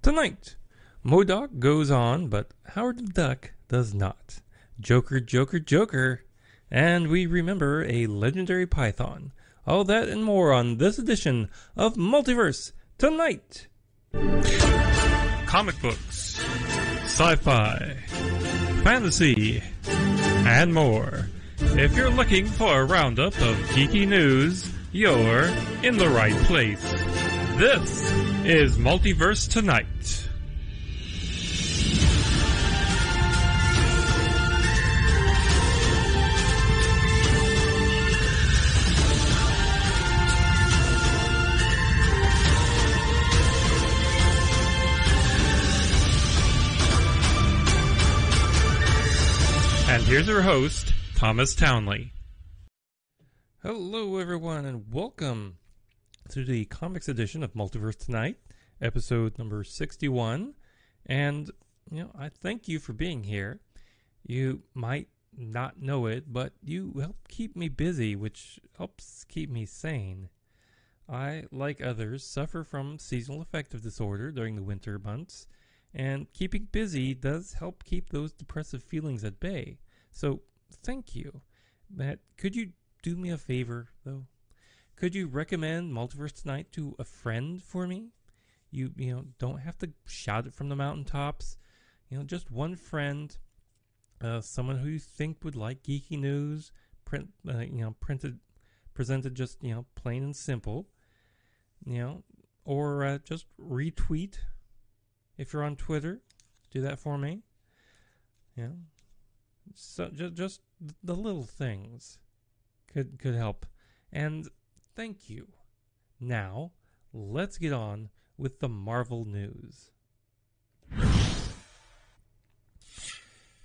Tonight, MODOK goes on, but Howard the Duck does not. Joker, Joker, Joker. And we remember a legendary python. All that and more on this edition of Multiverse Tonight. Comic books, sci fi, fantasy, and more. If you're looking for a roundup of geeky news, you're in the right place. This is Multiverse Tonight. And here's your host, Thomas Townley. Hello, everyone, and welcome to the comics edition of Multiverse Tonight, episode number 61. And, you know, I thank you for being here. You might not know it, but you help keep me busy, which helps keep me sane. I, like others, suffer from seasonal affective disorder during the winter months, and keeping busy does help keep those depressive feelings at bay. So, thank you. Matt, could you do me a favor, though? Could you recommend Multiverse Tonight to a friend for me? You, you know, don't have to shout it from the mountaintops. You know, just one friend, uh, someone who you think would like geeky news, print, uh, you know, printed, presented just, you know, plain and simple. You know, or uh, just retweet if you're on Twitter. Do that for me. Yeah. So just just the little things could could help. And thank you. Now, let's get on with the Marvel news.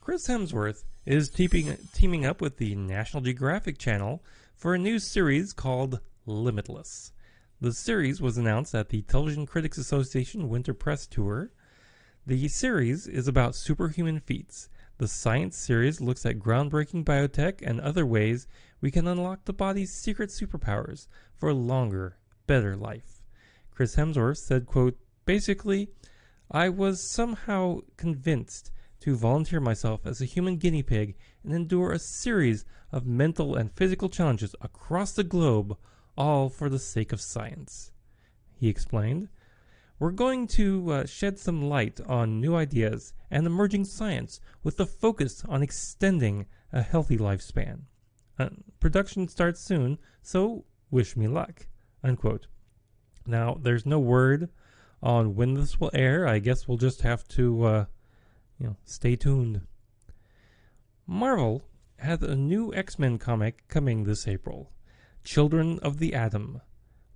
Chris Hemsworth is teaming, teaming up with the National Geographic Channel for a new series called Limitless. The series was announced at the Television Critics Association Winter Press Tour. The series is about superhuman feats. The science series looks at groundbreaking biotech and other ways we can unlock the body's secret superpowers for a longer, better life. Chris Hemsworth said, quote, Basically, I was somehow convinced to volunteer myself as a human guinea pig and endure a series of mental and physical challenges across the globe, all for the sake of science. He explained, We're going to uh, shed some light on new ideas and emerging science with the focus on extending a healthy lifespan. Uh, production starts soon, so wish me luck. Unquote. Now, there's no word on when this will air. I guess we'll just have to, uh, you know, stay tuned. Marvel has a new X Men comic coming this April. Children of the Atom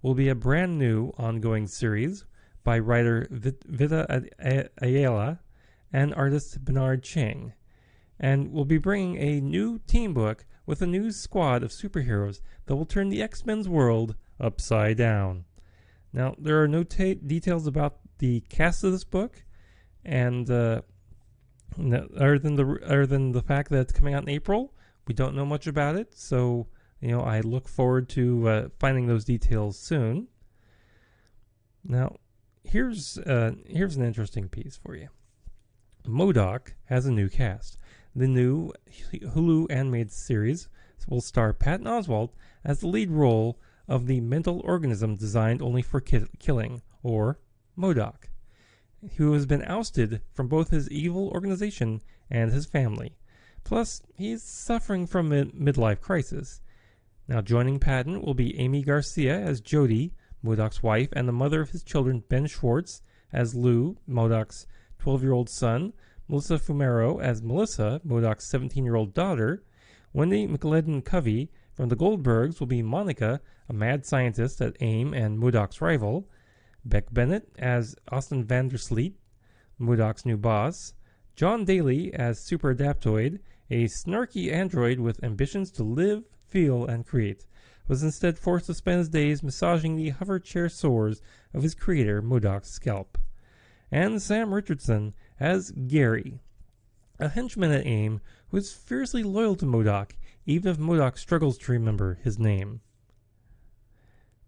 will be a brand new ongoing series by writer Vita Ayala and artist Bernard Chang, and will be bringing a new team book with a new squad of superheroes that will turn the X Men's world upside down. Now, there are no ta- details about the cast of this book, and uh, no, other than the other than the fact that it's coming out in April, we don't know much about it. So, you know, I look forward to uh, finding those details soon. Now, here's uh, here's an interesting piece for you. MODOK has a new cast. The new Hulu animated series will star Patton Oswalt as the lead role of the mental organism designed only for ki- killing, or MODOK, who has been ousted from both his evil organization and his family. Plus, he's suffering from a midlife crisis. Now, joining Patton will be Aimee Garcia as Jody, MODOK's wife, and the mother of his children, Ben Schwartz, as Lou, MODOK's 12 year old son, Melissa Fumero as Melissa, MODOK's 17 year old daughter. Wendi McLendon Covey from the Goldbergs will be Monica, a mad scientist at AIM and MODOK's rival. Beck Bennett as Austin Vandersleet, MODOK's new boss. Jon Daly as Super Adaptoid, a snarky android with ambitions to live, feel, and create, was instead forced to spend his days massaging the hover chair sores of his creator, MODOK's scalp. And Sam Richardson as Gary, a henchman at AIM who is fiercely loyal to MODOK, even if MODOK struggles to remember his name.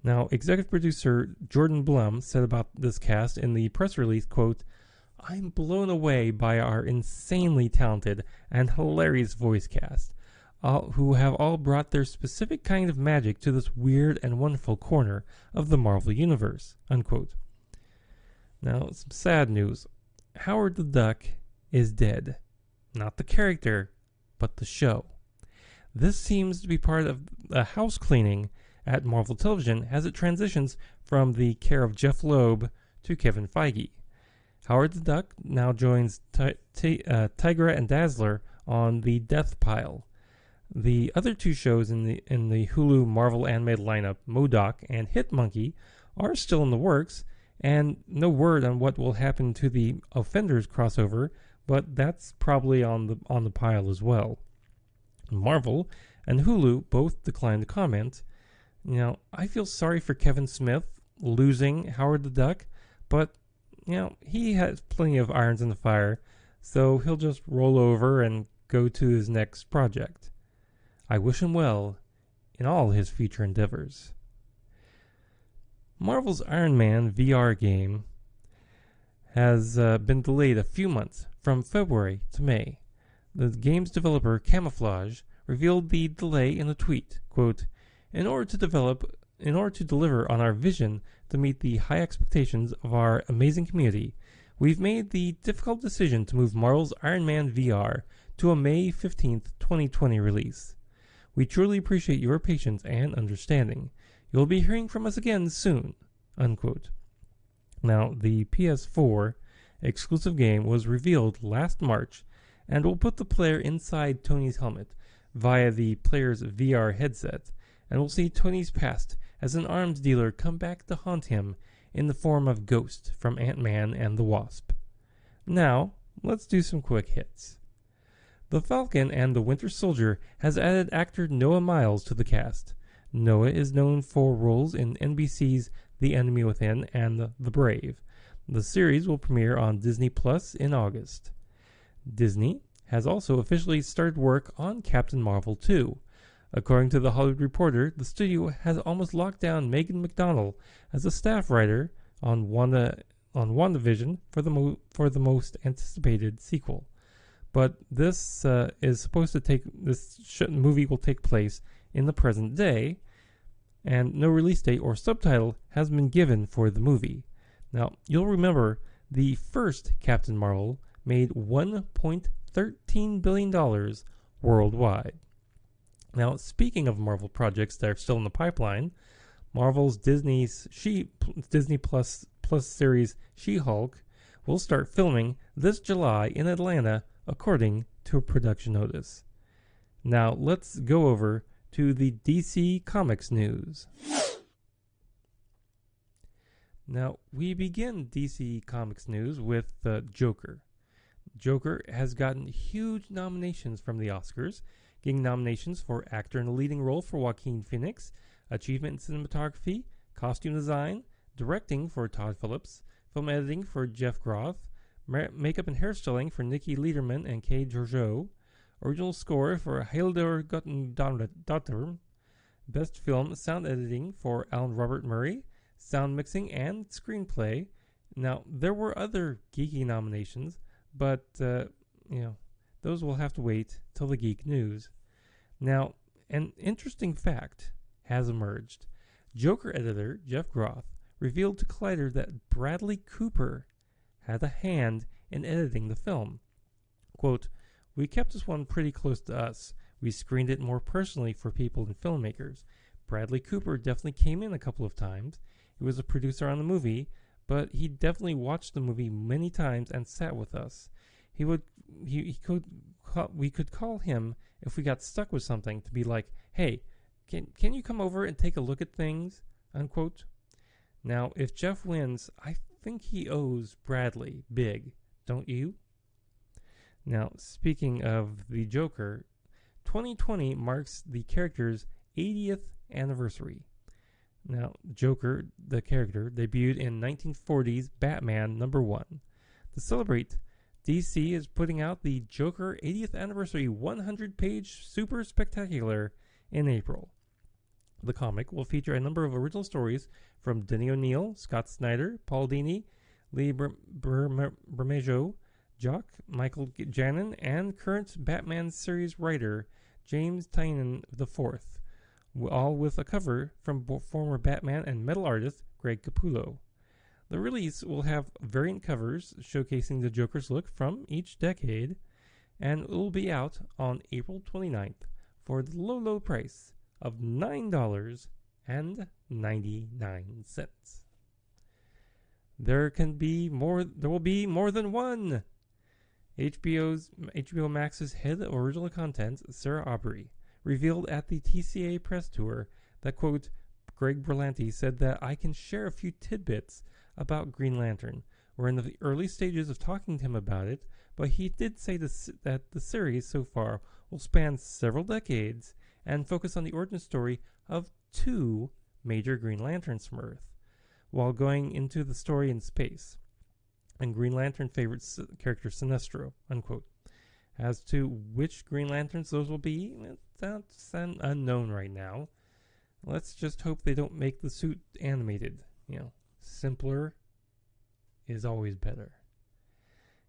Now, executive producer Jordan Blum said about this cast in the press release, quote, I'm blown away by our insanely talented and hilarious voice cast, all, who have all brought their specific kind of magic to this weird and wonderful corner of the Marvel Universe. Unquote. Now, some sad news. Howard the Duck is dead. Not the character, but the show. This seems to be part of a house cleaning at Marvel Television as it transitions from the care of Jeph Loeb to Kevin Feige. Howard the Duck now joins uh, Tigra and Dazzler on the Death Pile. The other two shows in the in the Hulu Marvel animated lineup, MODOK and Hit Monkey, are still in the works, and no word on what will happen to the Offenders crossover, but that's probably on the on the pile as well. Marvel and Hulu both declined to comment. Now, I feel sorry for Kevin Smith losing Howard the Duck, but you know, he has plenty of irons in the fire, so he'll just roll over and go to his next project. I wish him well in all his future endeavors. Marvel's Iron Man VR game has uh, been delayed a few months from February to May. The game's developer Camouflaj revealed the delay in a tweet, quote, "In order to develop in order to deliver on our vision to meet the high expectations of our amazing community, we've made the difficult decision to move Marvel's Iron Man VR to a May 15th, 2020 release. We truly appreciate your patience and understanding. You'll be hearing from us again soon. Unquote. Now, the PS4 exclusive game was revealed last March and will put the player inside Tony's helmet via the player's VR headset, and will see Tony's past as an arms dealer come back to haunt him in the form of Ghost from Ant Man and the Wasp. Now, let's do some quick hits. The Falcon and the Winter Soldier has added actor Noah Miles to the cast. Noah is known for roles in NBC's The Enemy Within and The Brave. The series will premiere on Disney Plus in August. Disney has also officially started work on Captain Marvel 2. According to The Hollywood Reporter, the studio has almost locked down Megan McDonnell as a staff writer on Wanda on WandaVision for the mo- for the most anticipated sequel. But this uh, is supposed to take this sh- movie will take place in the present day, and no release date or subtitle has been given for the movie. Now, you'll remember the first Captain Marvel made 1.13 billion dollars worldwide. Now, speaking of Marvel projects that are still in the pipeline, Marvel's Disney's She Disney Plus Plus series She-Hulk will start filming this July in Atlanta, according to a production notice. Now, let's go over to the DC Comics news. Now, we begin DC Comics news with uh, Joker. Joker has gotten huge nominations from the Oscars getting nominations for Actor in a Leading Role for Joaquin Phoenix, Achievement in Cinematography, Costume Design, Directing for Todd Phillips, Film Editing for Jeff Groth, Makeup and Hairstyling for Nicki Ledermann and Kay Georgiou, Original Score for Hildur Guðnadóttir, Best Film Sound Editing for Alan Robert Murray, Sound Mixing and Screenplay. Now, there were other geeky nominations, but, uh, you know, those will have to wait till the geek news. Now, an interesting fact has emerged. Joker editor Jeff Groth revealed to Collider that Bradley Cooper had a hand in editing the film. Quote, We kept this one pretty close to us. We screened it more personally for people and filmmakers. Bradley Cooper definitely came in a couple of times. He was a producer on the movie, but he definitely watched the movie many times and sat with us. He would he, he could we could call him if we got stuck with something to be like, "Hey, can can you come over and take a look at things?" unquote. Now, if Jeff wins, I think he owes Bradley big, don't you? Now, speaking of the Joker, 2020 marks the character's 80th anniversary. Now, Joker, the character, debuted in 1940's Batman number 1. To celebrate DC is putting out the Joker 80th Anniversary 100 page super spectacular in April. The comic will feature a number of original stories from Denny O'Neil, Scott Snyder, Paul Dini, Lee Bermejo, Jock, Michael Janin, and current Batman series writer James Tynion IV, all with a cover from former Batman and metal artist Greg Capullo. The release will have variant covers showcasing the Joker's look from each decade, and it will be out on April 29th for the low, low price of $9.99. There can be more there will be more than one. HBO's HBO Max's head of original content, Sarah Aubrey, revealed at the TCA press tour that quote Greg Berlanti said that I can share a few tidbits about Green Lantern. We're in the early stages of talking to him about it, but he did say this, that the series so far will span several decades and focus on the origin story of two major Green Lanterns from Earth, while going into the story in space. And Green Lantern favorite character Sinestro, unquote. As to which Green Lanterns those will be, that's an unknown right now. Let's just hope they don't make the suit animated. You know, simpler is always better.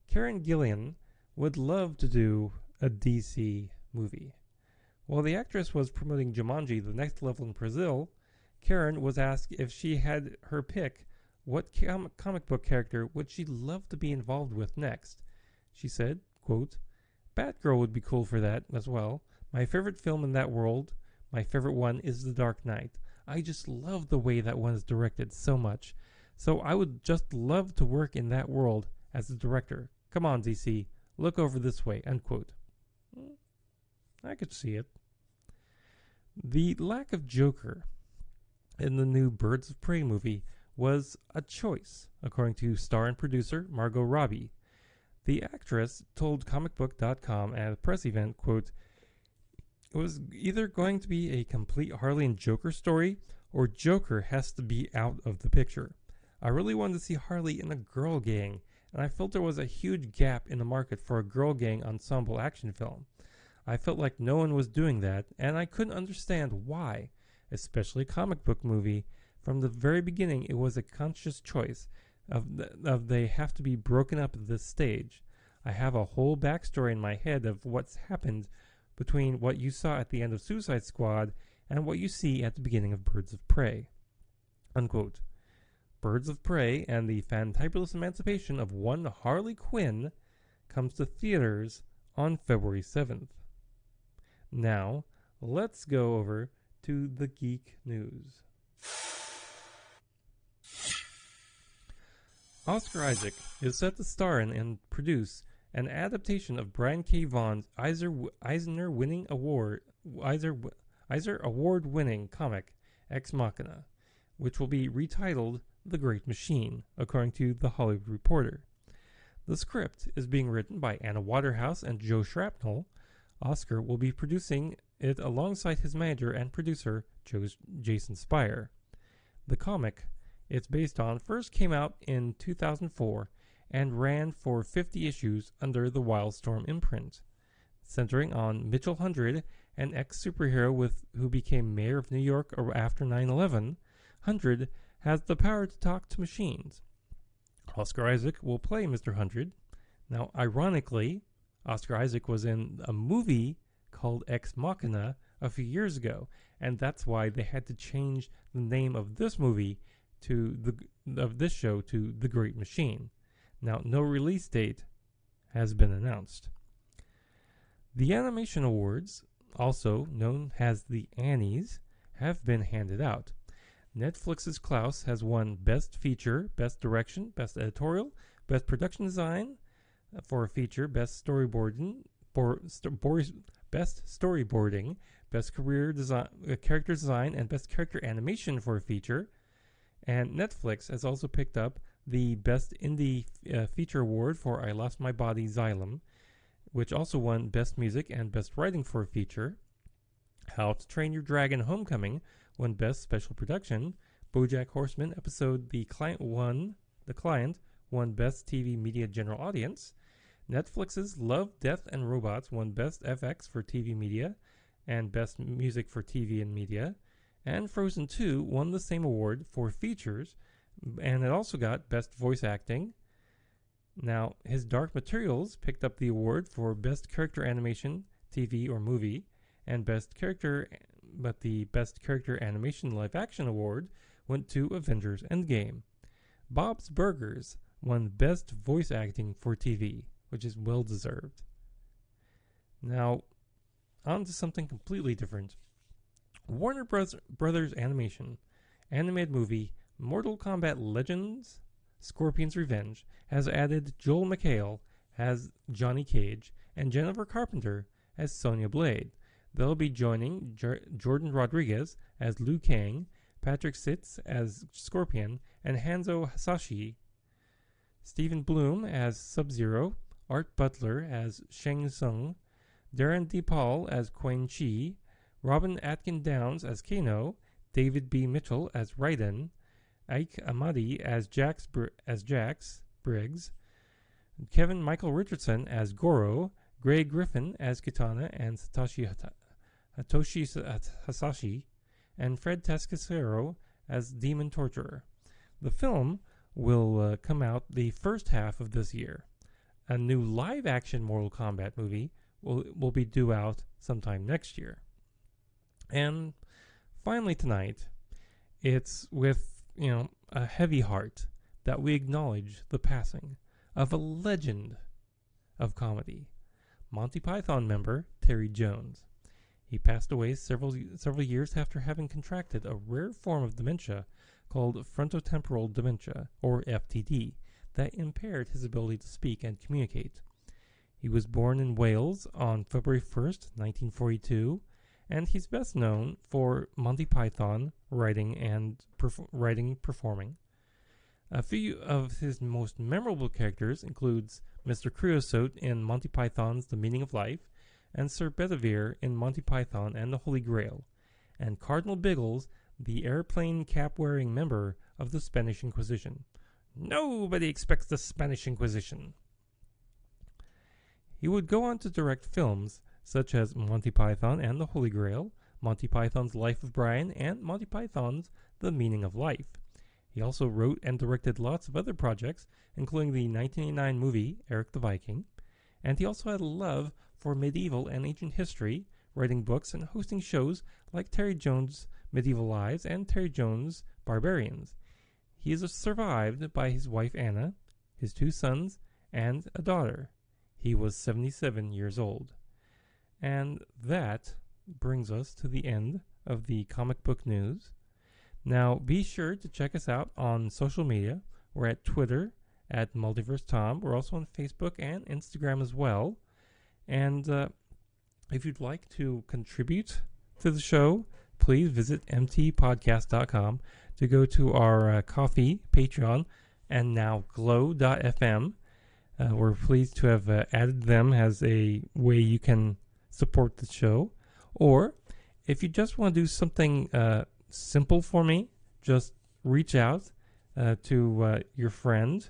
Karen Gillan would love to do a DC movie. While the actress was promoting Jumanji The Next Level in Brazil, Karen was asked if she had her pick, what com- comic book character would she love to be involved with next? She said, quote, Batgirl would be cool for that as well. My favorite film in that world, my favorite one is The Dark Knight. I just love the way that one is directed so much. So I would just love to work in that world as the director. Come on, DC, look over this way. Unquote. Mm, I could see it. The lack of Joker in the new Birds of Prey movie was a choice, according to star and producer Margot Robbie. The actress told comicbook.com at a press event, quote, it was either going to be a complete Harley and Joker story or Joker has to be out of the picture. I really wanted to see Harley in a girl gang, and I felt there was a huge gap in the market for a girl gang ensemble action film. I felt like no one was doing that, and I couldn't understand why, especially a comic book movie. From the very beginning, it was a conscious choice of, of they have to be broken up at this stage. I have a whole backstory in my head of what's happened between what you saw at the end of Suicide Squad and what you see at the beginning of Birds of Prey. Unquote. Birds of Prey and the Fantabulous Emancipation of One Harley Quinn comes to theaters on February 7th. Now, let's go over to the geek news. Oscar Isaac is set to star in and produce an adaptation of Brian K. Vaughan's Eisner winning award Eisner, Eisner award winning comic Ex Machina, which will be retitled The Great Machine, according to The Hollywood Reporter. The script is being written by Anna Waterhouse and Joe Shrapnel. Oscar will be producing it alongside his manager and producer, Joe, Jason Schreier. The comic it's based on first came out in 2004 and ran for 50 issues under the Wildstorm imprint, centering on Mitchell Hundred, an ex-superhero with who became mayor of New York after 9/11. Hundred has the power to talk to machines. Oscar Isaac will play Mr. Hundred. Now, ironically, Oscar Isaac was in a movie called Ex Machina a few years ago, and that's why they had to change the name of this movie to the of this show to The Great Machine. Now, no release date has been announced. The Animation Awards, also known as the Annies, have been handed out. Netflix's Klaus has won Best Feature, Best Direction, Best Editorial, Best Production Design for a feature, Best Storyboarding, for, st- Best Storyboarding, Best Career Design, uh, Character Design, and Best Character Animation for a feature. And Netflix has also picked up the Best Indie uh, Feature Award for I Lost My Body Xilam, which also won Best Music and Best Writing for a Feature. How to Train Your Dragon Homecoming won Best Special Production. Bojack Horseman episode The Client won The Client won Best TV Media General Audience. Netflix's Love, Death, and Robots won Best FX for TV Media and Best Music for TV and Media And Frozen 2 won the same award for features, and it also got Best Voice Acting. Now, his Dark Materials picked up the award for Best Character Animation, TV or Movie, and Best Character, but the Best Character Animation Live Action Award went to Avengers Endgame. Bob's Burgers won Best Voice Acting for TV, which is well deserved. Now, on to something completely different. Warner Bros. Brothers Animation animated movie Mortal Kombat Legends Scorpion's Revenge has added Joel McHale as Johnny Cage and Jennifer Carpenter as Sonya Blade. They'll be joining Jordan Rodriguez as Liu Kang, Patrick Seitz as Scorpion, and Hanzo Hasashi. Stephen Blum as Sub Zero, Artt Butler as Shang Tsung, Darin De Paul as Quan Chi, Robin Atkin Downes as Kano, David B. Mitchell as Raiden, Ike Amadi as Jax, as Jax Briggs, Kevin Michael Richardson as Goro, Grey Griffin as Kitana and Satoshi Hata- Hatoshi Hasashi, and Fred Taschenaro as Demon Torturer. The film will uh, come out the first half of this year. A new live action Mortal Kombat movie will, will be due out sometime next year. And finally, tonight, it's with, you know, a heavy heart that we acknowledge the passing of a legend of comedy, Monty Python member Terry Jones. He passed away several several years after having contracted a rare form of dementia called frontotemporal dementia, or FTD, that impaired his ability to speak and communicate. He was born in Wales on February 1st, 1942, and he's best known for Monty Python writing and perf- writing performing. A few of his most memorable characters includes Mr. Creosote in Monty Python's The Meaning of Life, and Sir Bedivere in Monty Python and the Holy Grail, and Cardinal Biggles, the airplane cap wearing member of the Spanish Inquisition. Nobody expects the Spanish Inquisition. He would go on to direct films such as Monty Python and the Holy Grail, Monty Python's Life of Brian, and Monty Python's The Meaning of Life. He also wrote and directed lots of other projects, including the 1989 movie Eric the Viking, and he also had a love for medieval and ancient history, writing books and hosting shows like Terry Jones' Medieval Lives and Terry Jones' Barbarians. He is survived by his wife Anna, his two sons, and a daughter. He was 77 years old. And that brings us to the end of the comic book news. Now, be sure to check us out on social media. We're at Twitter at Multiverse Tom. We're also on Facebook and Instagram as well. And uh, if you'd like to contribute to the show, please visit mtpodcast.com to go to our uh, coffee Patreon and now glow.fm. Uh, we're pleased to have uh, added them as a way you can support the show. Or if you just want to do something uh, simple for me, just reach out uh, to uh, your friend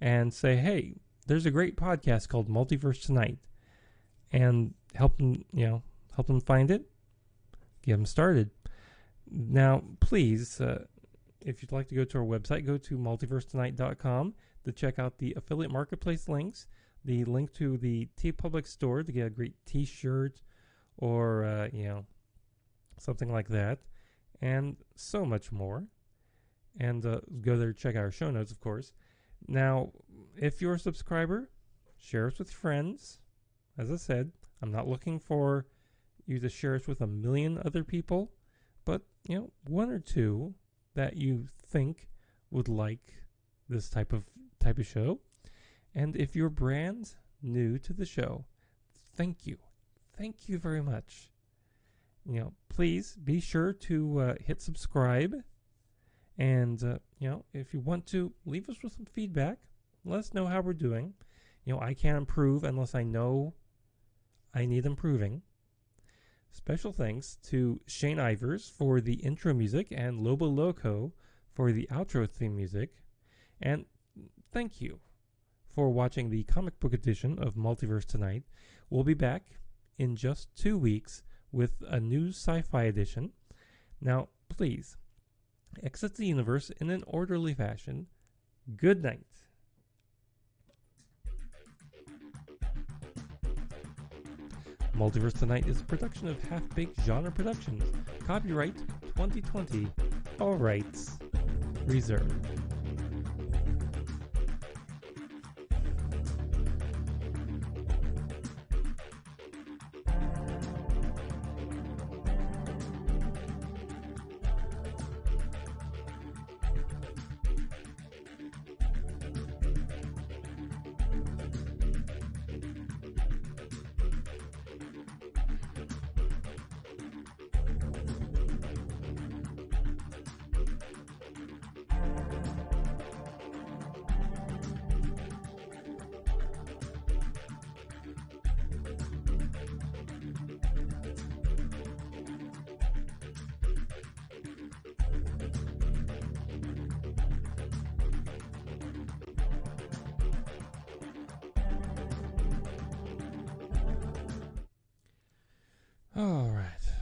and say, hey, there's a great podcast called Multiverse Tonight and help them, you know, help them find it, get them started. Now, please, uh, if you'd like to go to our website, go to multiversetonight.com to check out the affiliate marketplace links, the link to the TeePublic store to get a great T-shirt or uh, you know something like that, and so much more. And uh, go there check out our show notes, of course. Now, if you're a subscriber, share us with friends. As I said, I'm not looking for you to share us with a million other people, but you know, one or two that you think would like this type of type of show. And if you're brand new to the show, thank you. Thank you very much. You know, please be sure to uh, hit subscribe. And, uh, you know, if you want to, leave us with some feedback. Let us know how we're doing. You know, I can't improve unless I know I need improving. Special thanks to Shane Ivers for the intro music and Lobo Loco for the outro theme music. And thank you for watching the comic book edition of Multiverse Tonight. We'll be back in just two weeks with a new sci fi edition. Now, please exit the universe in an orderly fashion. Good night. Multiverse Tonight is a production of Half Baked Genre Productions. Copyright 2020. All rights reserved. All right.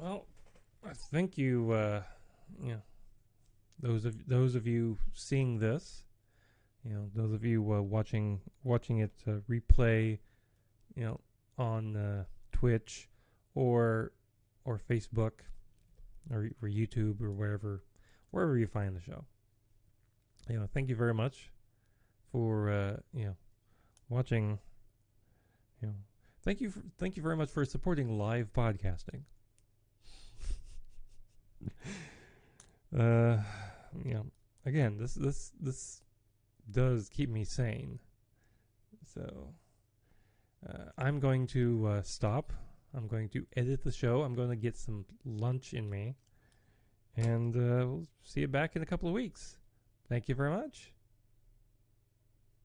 Well, I think you, uh, you know, those of those of you seeing this, you know, those of you uh, watching watching it uh, replay, you know, on uh, Twitch or or Facebook or, or YouTube or wherever wherever you find the show. You know, thank you very much for uh, you know watching. You know, thank you for, thank you very much for supporting live podcasting. uh, you know, again, this this this does keep me sane. So uh, I'm going to uh, stop. I'm going to edit the show. I'm going to get some lunch in me, and uh, we'll see you back in a couple of weeks. Thank you very much.